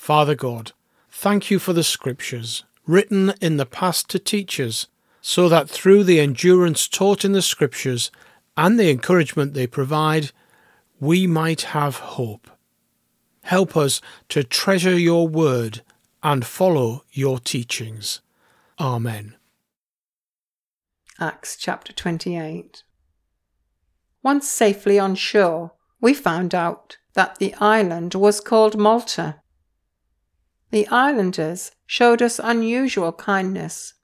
Father God, thank you for the Scriptures, written in the past to teach us, so that through the endurance taught in the Scriptures and the encouragement they provide, we might have hope. Help us to treasure your word and follow your teachings. Amen. Acts chapter 28. Once safely on shore, we found out that the island was called Malta. The islanders showed us unusual kindness.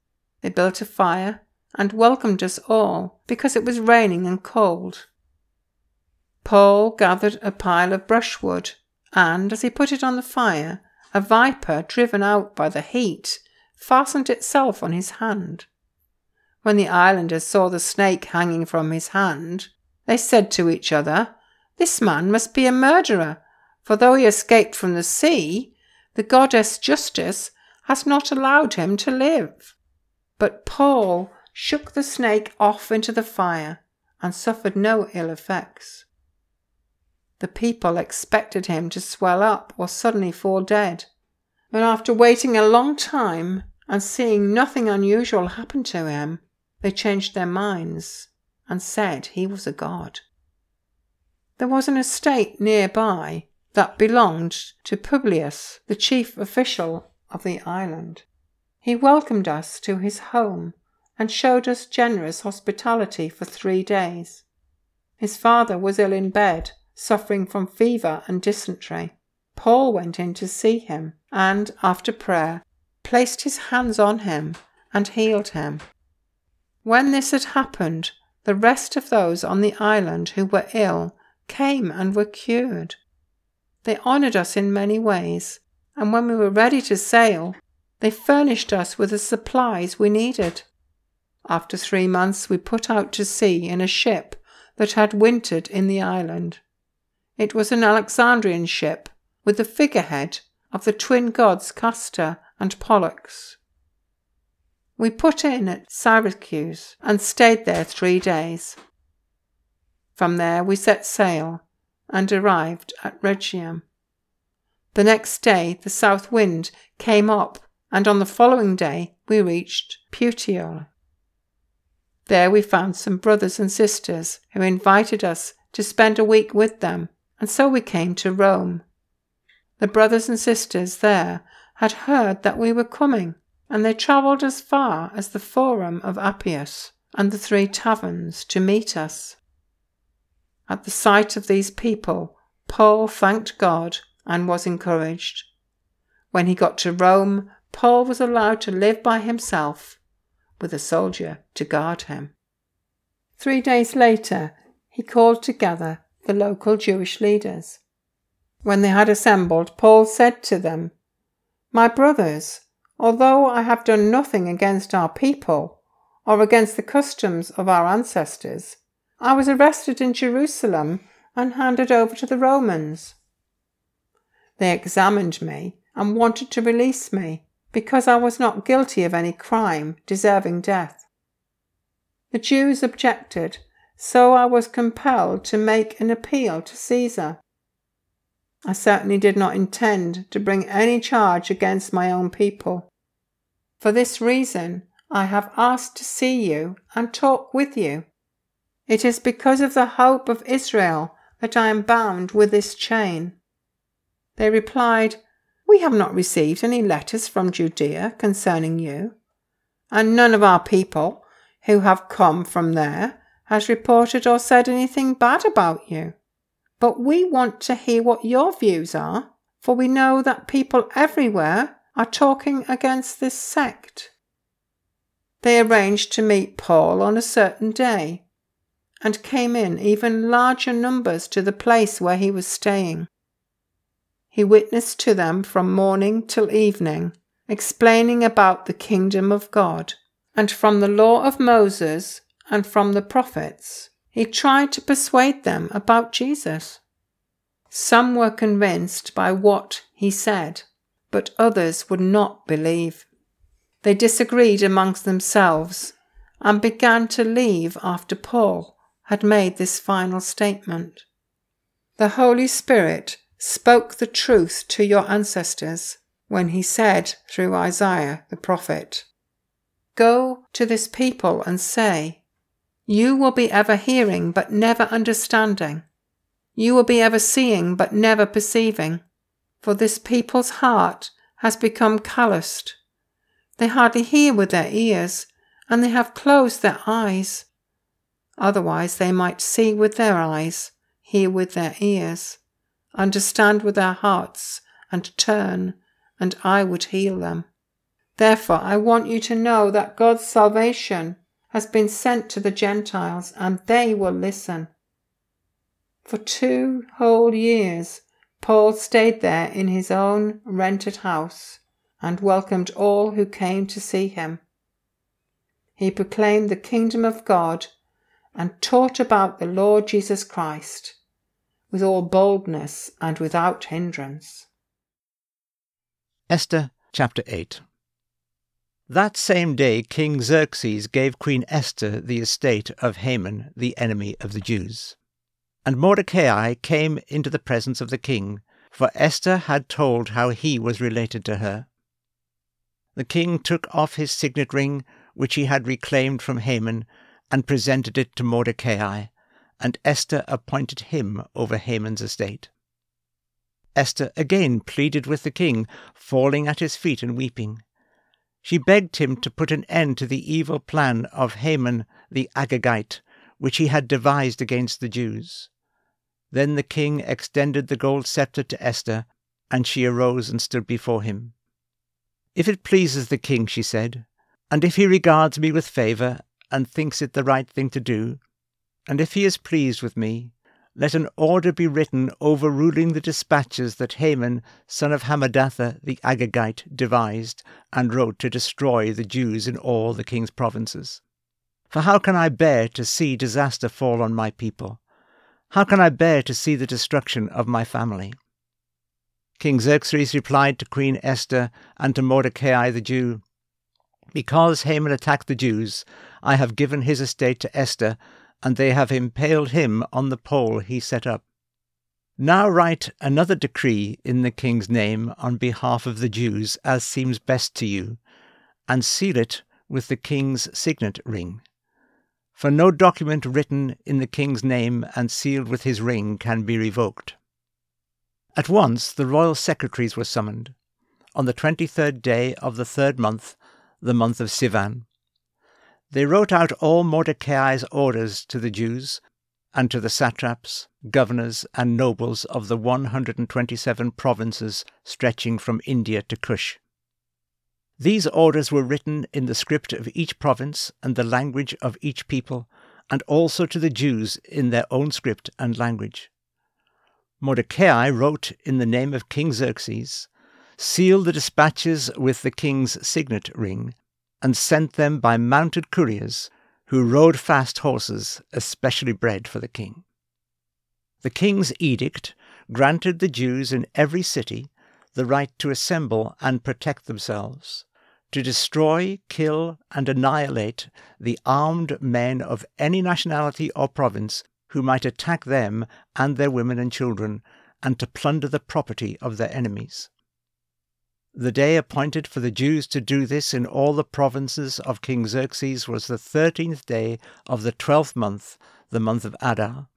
They built a fire and welcomed us all because it was raining and cold. Paul gathered a pile of brushwood, and as he put it on the fire, a viper, driven out by the heat, fastened itself on his hand. When the islanders saw the snake hanging from his hand, they said to each other, This man must be a murderer, for though he escaped from the sea, the goddess Justice has not allowed him to live. But Paul shook the snake off into the fire and suffered no ill effects. The people expected him to swell up or suddenly fall dead. But after waiting a long time and seeing nothing unusual happen to him, they changed their minds and said he was a god. There was an estate nearby that belonged to Publius, the chief official of the island. He welcomed us to his home and showed us generous hospitality for three days. His father was ill in bed, suffering from fever and dysentery. Paul went in to see him and, after prayer, placed his hands on him and healed him. When this had happened, the rest of those on the island who were ill came and were cured. They honoured us in many ways, and when we were ready to sail, they furnished us with the supplies we needed. After three months, we put out to sea in a ship that had wintered in the island. It was an Alexandrian ship with the figurehead of the twin gods Castor and Pollux. We put in at Syracuse and stayed there three days. From there we set sail and arrived at Rhegium. The next day the south wind came up, and on the following day we reached Puteoli. There we found some brothers and sisters who invited us to spend a week with them, and so we came to Rome. The brothers and sisters there had heard that we were coming, and they travelled as far as the Forum of Appius and the Three Taverns to meet us. At the sight of these people, Paul thanked God and was encouraged. When he got to Rome, Paul was allowed to live by himself, with a soldier to guard him. Three days later, he called together the local Jewish leaders. When they had assembled, Paul said to them, My brothers, although I have done nothing against our people or against the customs of our ancestors, I was arrested in Jerusalem and handed over to the Romans. They examined me and wanted to release me because I was not guilty of any crime deserving death. The Jews objected, so I was compelled to make an appeal to Caesar. I certainly did not intend to bring any charge against my own people. For this reason, I have asked to see you and talk with you. It is because of the hope of Israel that I am bound with this chain? They replied, We have not received any letters from Judea concerning you, and none of our people who have come from there has reported or said anything bad about you. But we want to hear what your views are, for we know that people everywhere are talking against this sect. They arranged to meet Paul on a certain day and came in even larger numbers to the place where he was staying. He witnessed to them from morning till evening, explaining about the kingdom of God, and from the law of Moses and from the prophets. He tried to persuade them about Jesus. Some were convinced by what he said, but others would not believe. They disagreed amongst themselves and began to leave after Paul had made this final statement. The Holy Spirit spoke the truth to your ancestors when he said through Isaiah the prophet, Go to this people and say, You will be ever hearing but never understanding. You will be ever seeing but never perceiving. For this people's heart has become calloused. They hardly hear with their ears, and they have closed their eyes. Otherwise, they might see with their eyes, hear with their ears, understand with their hearts, and turn, and I would heal them. Therefore, I want you to know that God's salvation has been sent to the Gentiles, and they will listen. For two whole years, Paul stayed there in his own rented house and welcomed all who came to see him. He proclaimed the kingdom of God and taught about the Lord Jesus Christ with all boldness and without hindrance. Esther chapter 8 That same day King Xerxes gave Queen Esther the estate of Haman, the enemy of the Jews. And Mordecai came into the presence of the king, for Esther had told how he was related to her. The king took off his signet ring, which he had reclaimed from Haman, and presented it to Mordecai, and Esther appointed him over Haman's estate. Esther again pleaded with the king, falling at his feet and weeping. She begged him to put an end to the evil plan of Haman the Agagite, which he had devised against the Jews. Then the king extended the gold sceptre to Esther, and she arose and stood before him. If it pleases the king, she said, and if he regards me with favour, and thinks it the right thing to do, and if he is pleased with me, let an order be written overruling the dispatches that Haman, son of Hammedatha the Agagite, devised and wrote to destroy the Jews in all the king's provinces. For how can I bear to see disaster fall on my people? How can I bear to see the destruction of my family? King Xerxes replied to Queen Esther and to Mordecai the Jew, Because Haman attacked the Jews, I have given his estate to Esther, and they have impaled him on the pole he set up. Now write another decree in the king's name on behalf of the Jews, as seems best to you, and seal it with the king's signet ring. For no document written in the king's name and sealed with his ring can be revoked. At once the royal secretaries were summoned, on the twenty third day of the third month, the month of Sivan. They wrote out all Mordecai's orders to the Jews, and to the satraps, governors, and nobles of the one hundred and twenty seven provinces stretching from India to Cush. These orders were written in the script of each province and the language of each people, and also to the Jews in their own script and language. Mordecai wrote in the name of King Xerxes, sealed the dispatches with the king's signet ring, and sent them by mounted couriers who rode fast horses especially bred for the king. The king's edict granted the Jews in every city the right to assemble and protect themselves, to destroy, kill, and annihilate the armed men of any nationality or province who might attack them and their women and children, and to plunder the property of their enemies. The day appointed for the Jews to do this in all the provinces of King Xerxes was the thirteenth day of the twelfth month, the month of Adar.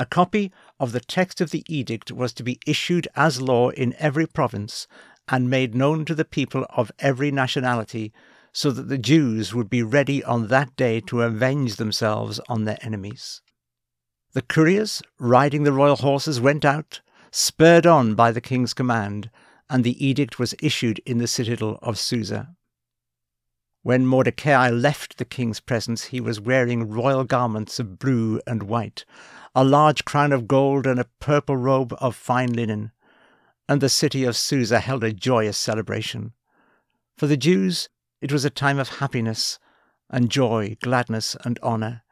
A copy of the text of the edict was to be issued as law in every province and made known to the people of every nationality, so that the Jews would be ready on that day to avenge themselves on their enemies. The couriers, riding the royal horses, went out, spurred on by the king's command, and the edict was issued in the citadel of Susa. When Mordecai left the king's presence, he was wearing royal garments of blue and white, a large crown of gold, and a purple robe of fine linen. And the city of Susa held a joyous celebration. For the Jews, it was a time of happiness and joy, gladness and honour.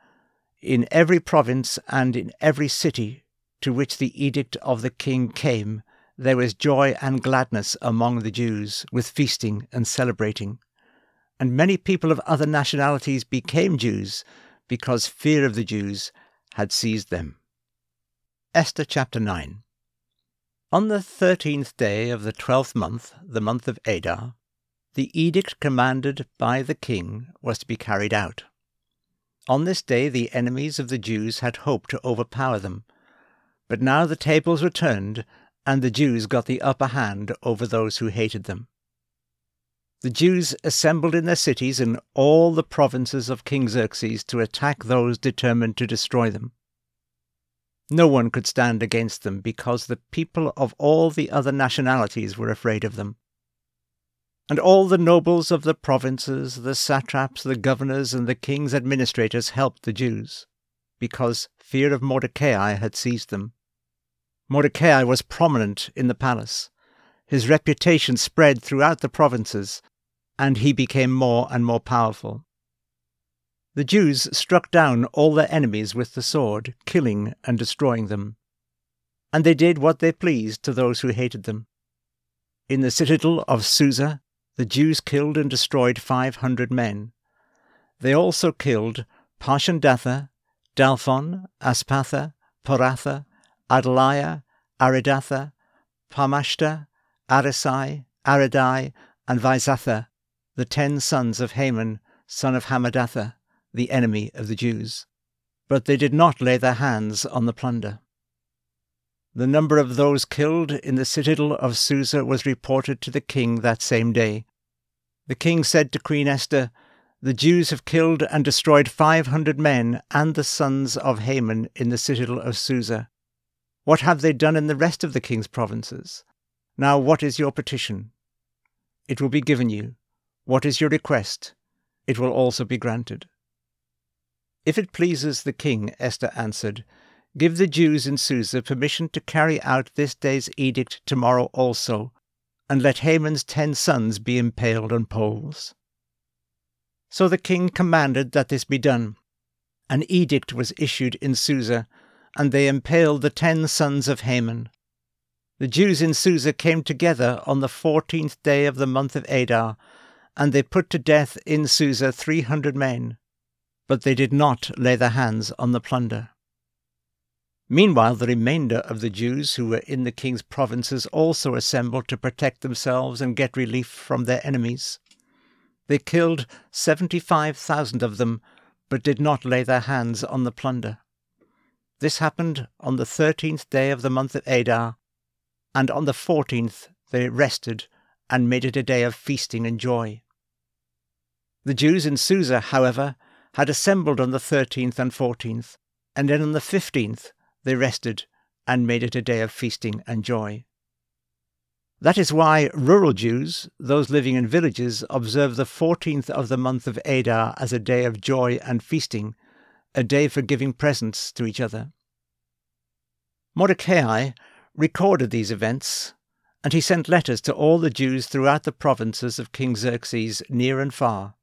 In every province and in every city to which the edict of the king came, there was joy and gladness among the Jews, with feasting and celebrating. And many people of other nationalities became Jews because fear of the Jews had seized them. Esther chapter 9 On the thirteenth day of the twelfth month, the month of Adar, the edict commanded by the king was to be carried out. On this day the enemies of the Jews had hoped to overpower them, but now the tables were turned, and the Jews got the upper hand over those who hated them. The Jews assembled in their cities in all the provinces of King Xerxes to attack those determined to destroy them. No one could stand against them because the people of all the other nationalities were afraid of them. And all the nobles of the provinces, the satraps, the governors, and the king's administrators helped the Jews, because fear of Mordecai had seized them. Mordecai was prominent in the palace. His reputation spread throughout the provinces, and he became more and more powerful. The Jews struck down all their enemies with the sword, killing and destroying them. And they did what they pleased to those who hated them. In the citadel of Susa, the Jews killed and destroyed five hundred men. They also killed Parshandatha, Dalphon, Aspatha, Poratha, Adalia, Aridatha, Parmashta, Arisai, Aridai, and Vaizatha, the ten sons of Haman, son of Hammedatha, the enemy of the Jews. But they did not lay their hands on the plunder. The number of those killed in the citadel of Susa was reported to the king that same day. The king said to Queen Esther, The Jews have killed and destroyed five hundred men and the sons of Haman in the citadel of Susa. What have they done in the rest of the king's provinces? Now what is your petition? It will be given you. What is your request? It will also be granted. If it pleases the king, Esther answered, give the Jews in Susa permission to carry out this day's edict tomorrow also, and let Haman's ten sons be impaled on poles. So the king commanded that this be done. An edict was issued in Susa, and they impaled the ten sons of Haman. The Jews in Susa came together on the fourteenth day of the month of Adar, and they put to death in Susa three hundred men, but they did not lay their hands on the plunder. Meanwhile, the remainder of the Jews who were in the king's provinces also assembled to protect themselves and get relief from their enemies. They killed seventy five thousand of them, but did not lay their hands on the plunder. This happened on the thirteenth day of the month of Adar, and on the fourteenth they rested and made it a day of feasting and joy. The Jews in Susa, however, had assembled on the thirteenth and fourteenth, and then on the fifteenth they rested and made it a day of feasting and joy. That is why rural Jews, those living in villages, observe the fourteenth of the month of Adar as a day of joy and feasting, a day for giving presents to each other. Mordecai recorded these events, and he sent letters to all the Jews throughout the provinces of King Xerxes, near and far,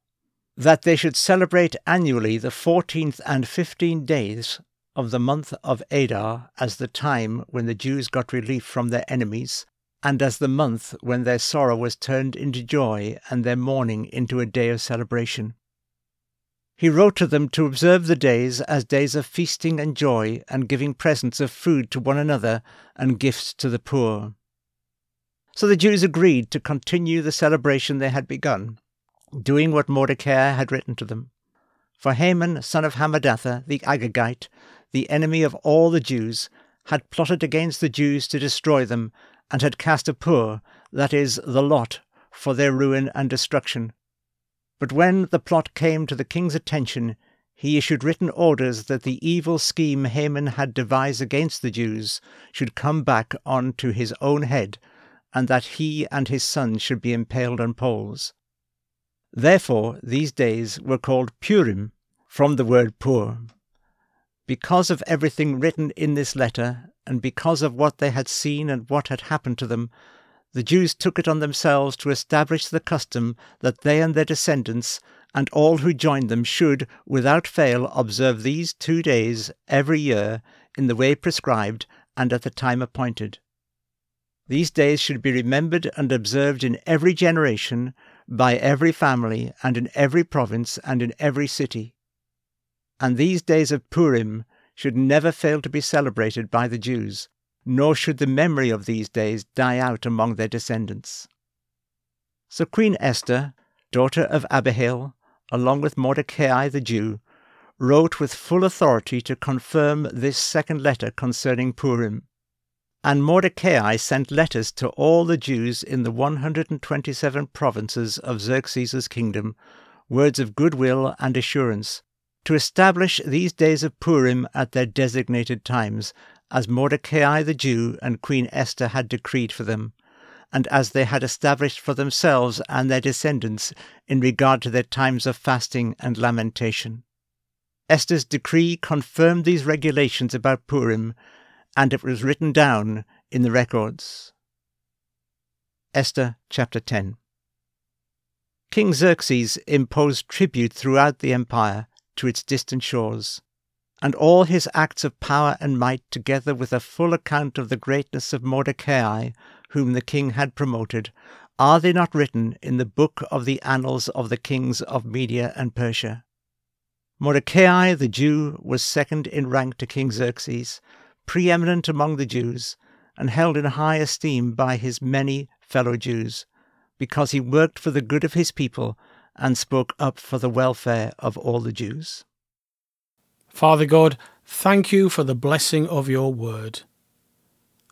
that they should celebrate annually the fourteenth and fifteenth days of the month of Adar as the time when the Jews got relief from their enemies, and as the month when their sorrow was turned into joy and their mourning into a day of celebration. He wrote to them to observe the days as days of feasting and joy, and giving presents of food to one another and gifts to the poor. So the Jews agreed to continue the celebration they had begun, doing what Mordecai had written to them. For Haman, son of Hammedatha, the Agagite, the enemy of all the Jews, had plotted against the Jews to destroy them, and had cast a pur, that is, the lot, for their ruin and destruction. But when the plot came to the king's attention, he issued written orders that the evil scheme Haman had devised against the Jews should come back on to his own head, and that he and his sons should be impaled on poles. Therefore, these days were called Purim, from the word pur. Because of everything written in this letter, and because of what they had seen and what had happened to them, the Jews took it on themselves to establish the custom that they and their descendants and all who joined them should, without fail, observe these two days every year in the way prescribed and at the time appointed. These days should be remembered and observed in every generation, by every family, and in every province, and in every city. And these days of Purim should never fail to be celebrated by the Jews, nor should the memory of these days die out among their descendants. So Queen Esther, daughter of Abihail, along with Mordecai the Jew, wrote with full authority to confirm this second letter concerning Purim. And Mordecai sent letters to all the Jews in the 127 provinces of Xerxes' kingdom, words of goodwill and assurance, to establish these days of Purim at their designated times, as Mordecai the Jew and Queen Esther had decreed for them, and as they had established for themselves and their descendants in regard to their times of fasting and lamentation. Esther's decree confirmed these regulations about Purim and it was written down in the records. Esther chapter 10 King Xerxes imposed tribute throughout the empire to its distant shores, and all his acts of power and might, together with a full account of the greatness of Mordecai, whom the king had promoted, are they not written in the book of the annals of the kings of Media and Persia? Mordecai the Jew was second in rank to King Xerxes, preeminent among the Jews, and held in high esteem by his many fellow Jews, because he worked for the good of his people and spoke up for the welfare of all the Jews. Father God, thank you for the blessing of your word.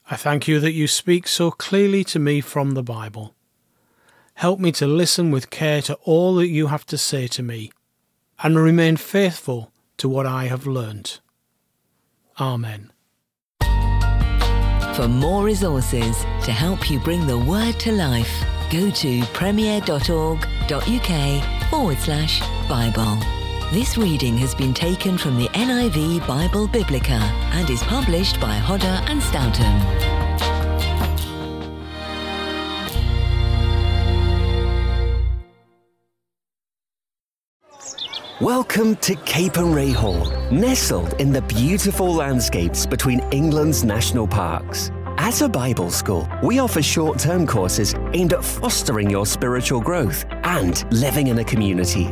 I thank you that you speak so clearly to me from the Bible. Help me to listen with care to all that you have to say to me, and remain faithful to what I have learnt. Amen. For more resources to help you bring the word to life, go to premier.org.uk forward slash Bible. This reading has been taken from the NIV Bible Biblica and is published by Hodder and Stoughton. Welcome to Capernwray Hall, nestled in the beautiful landscapes between England's national parks. As a Bible school, we offer short term courses aimed at fostering your spiritual growth and living in a community.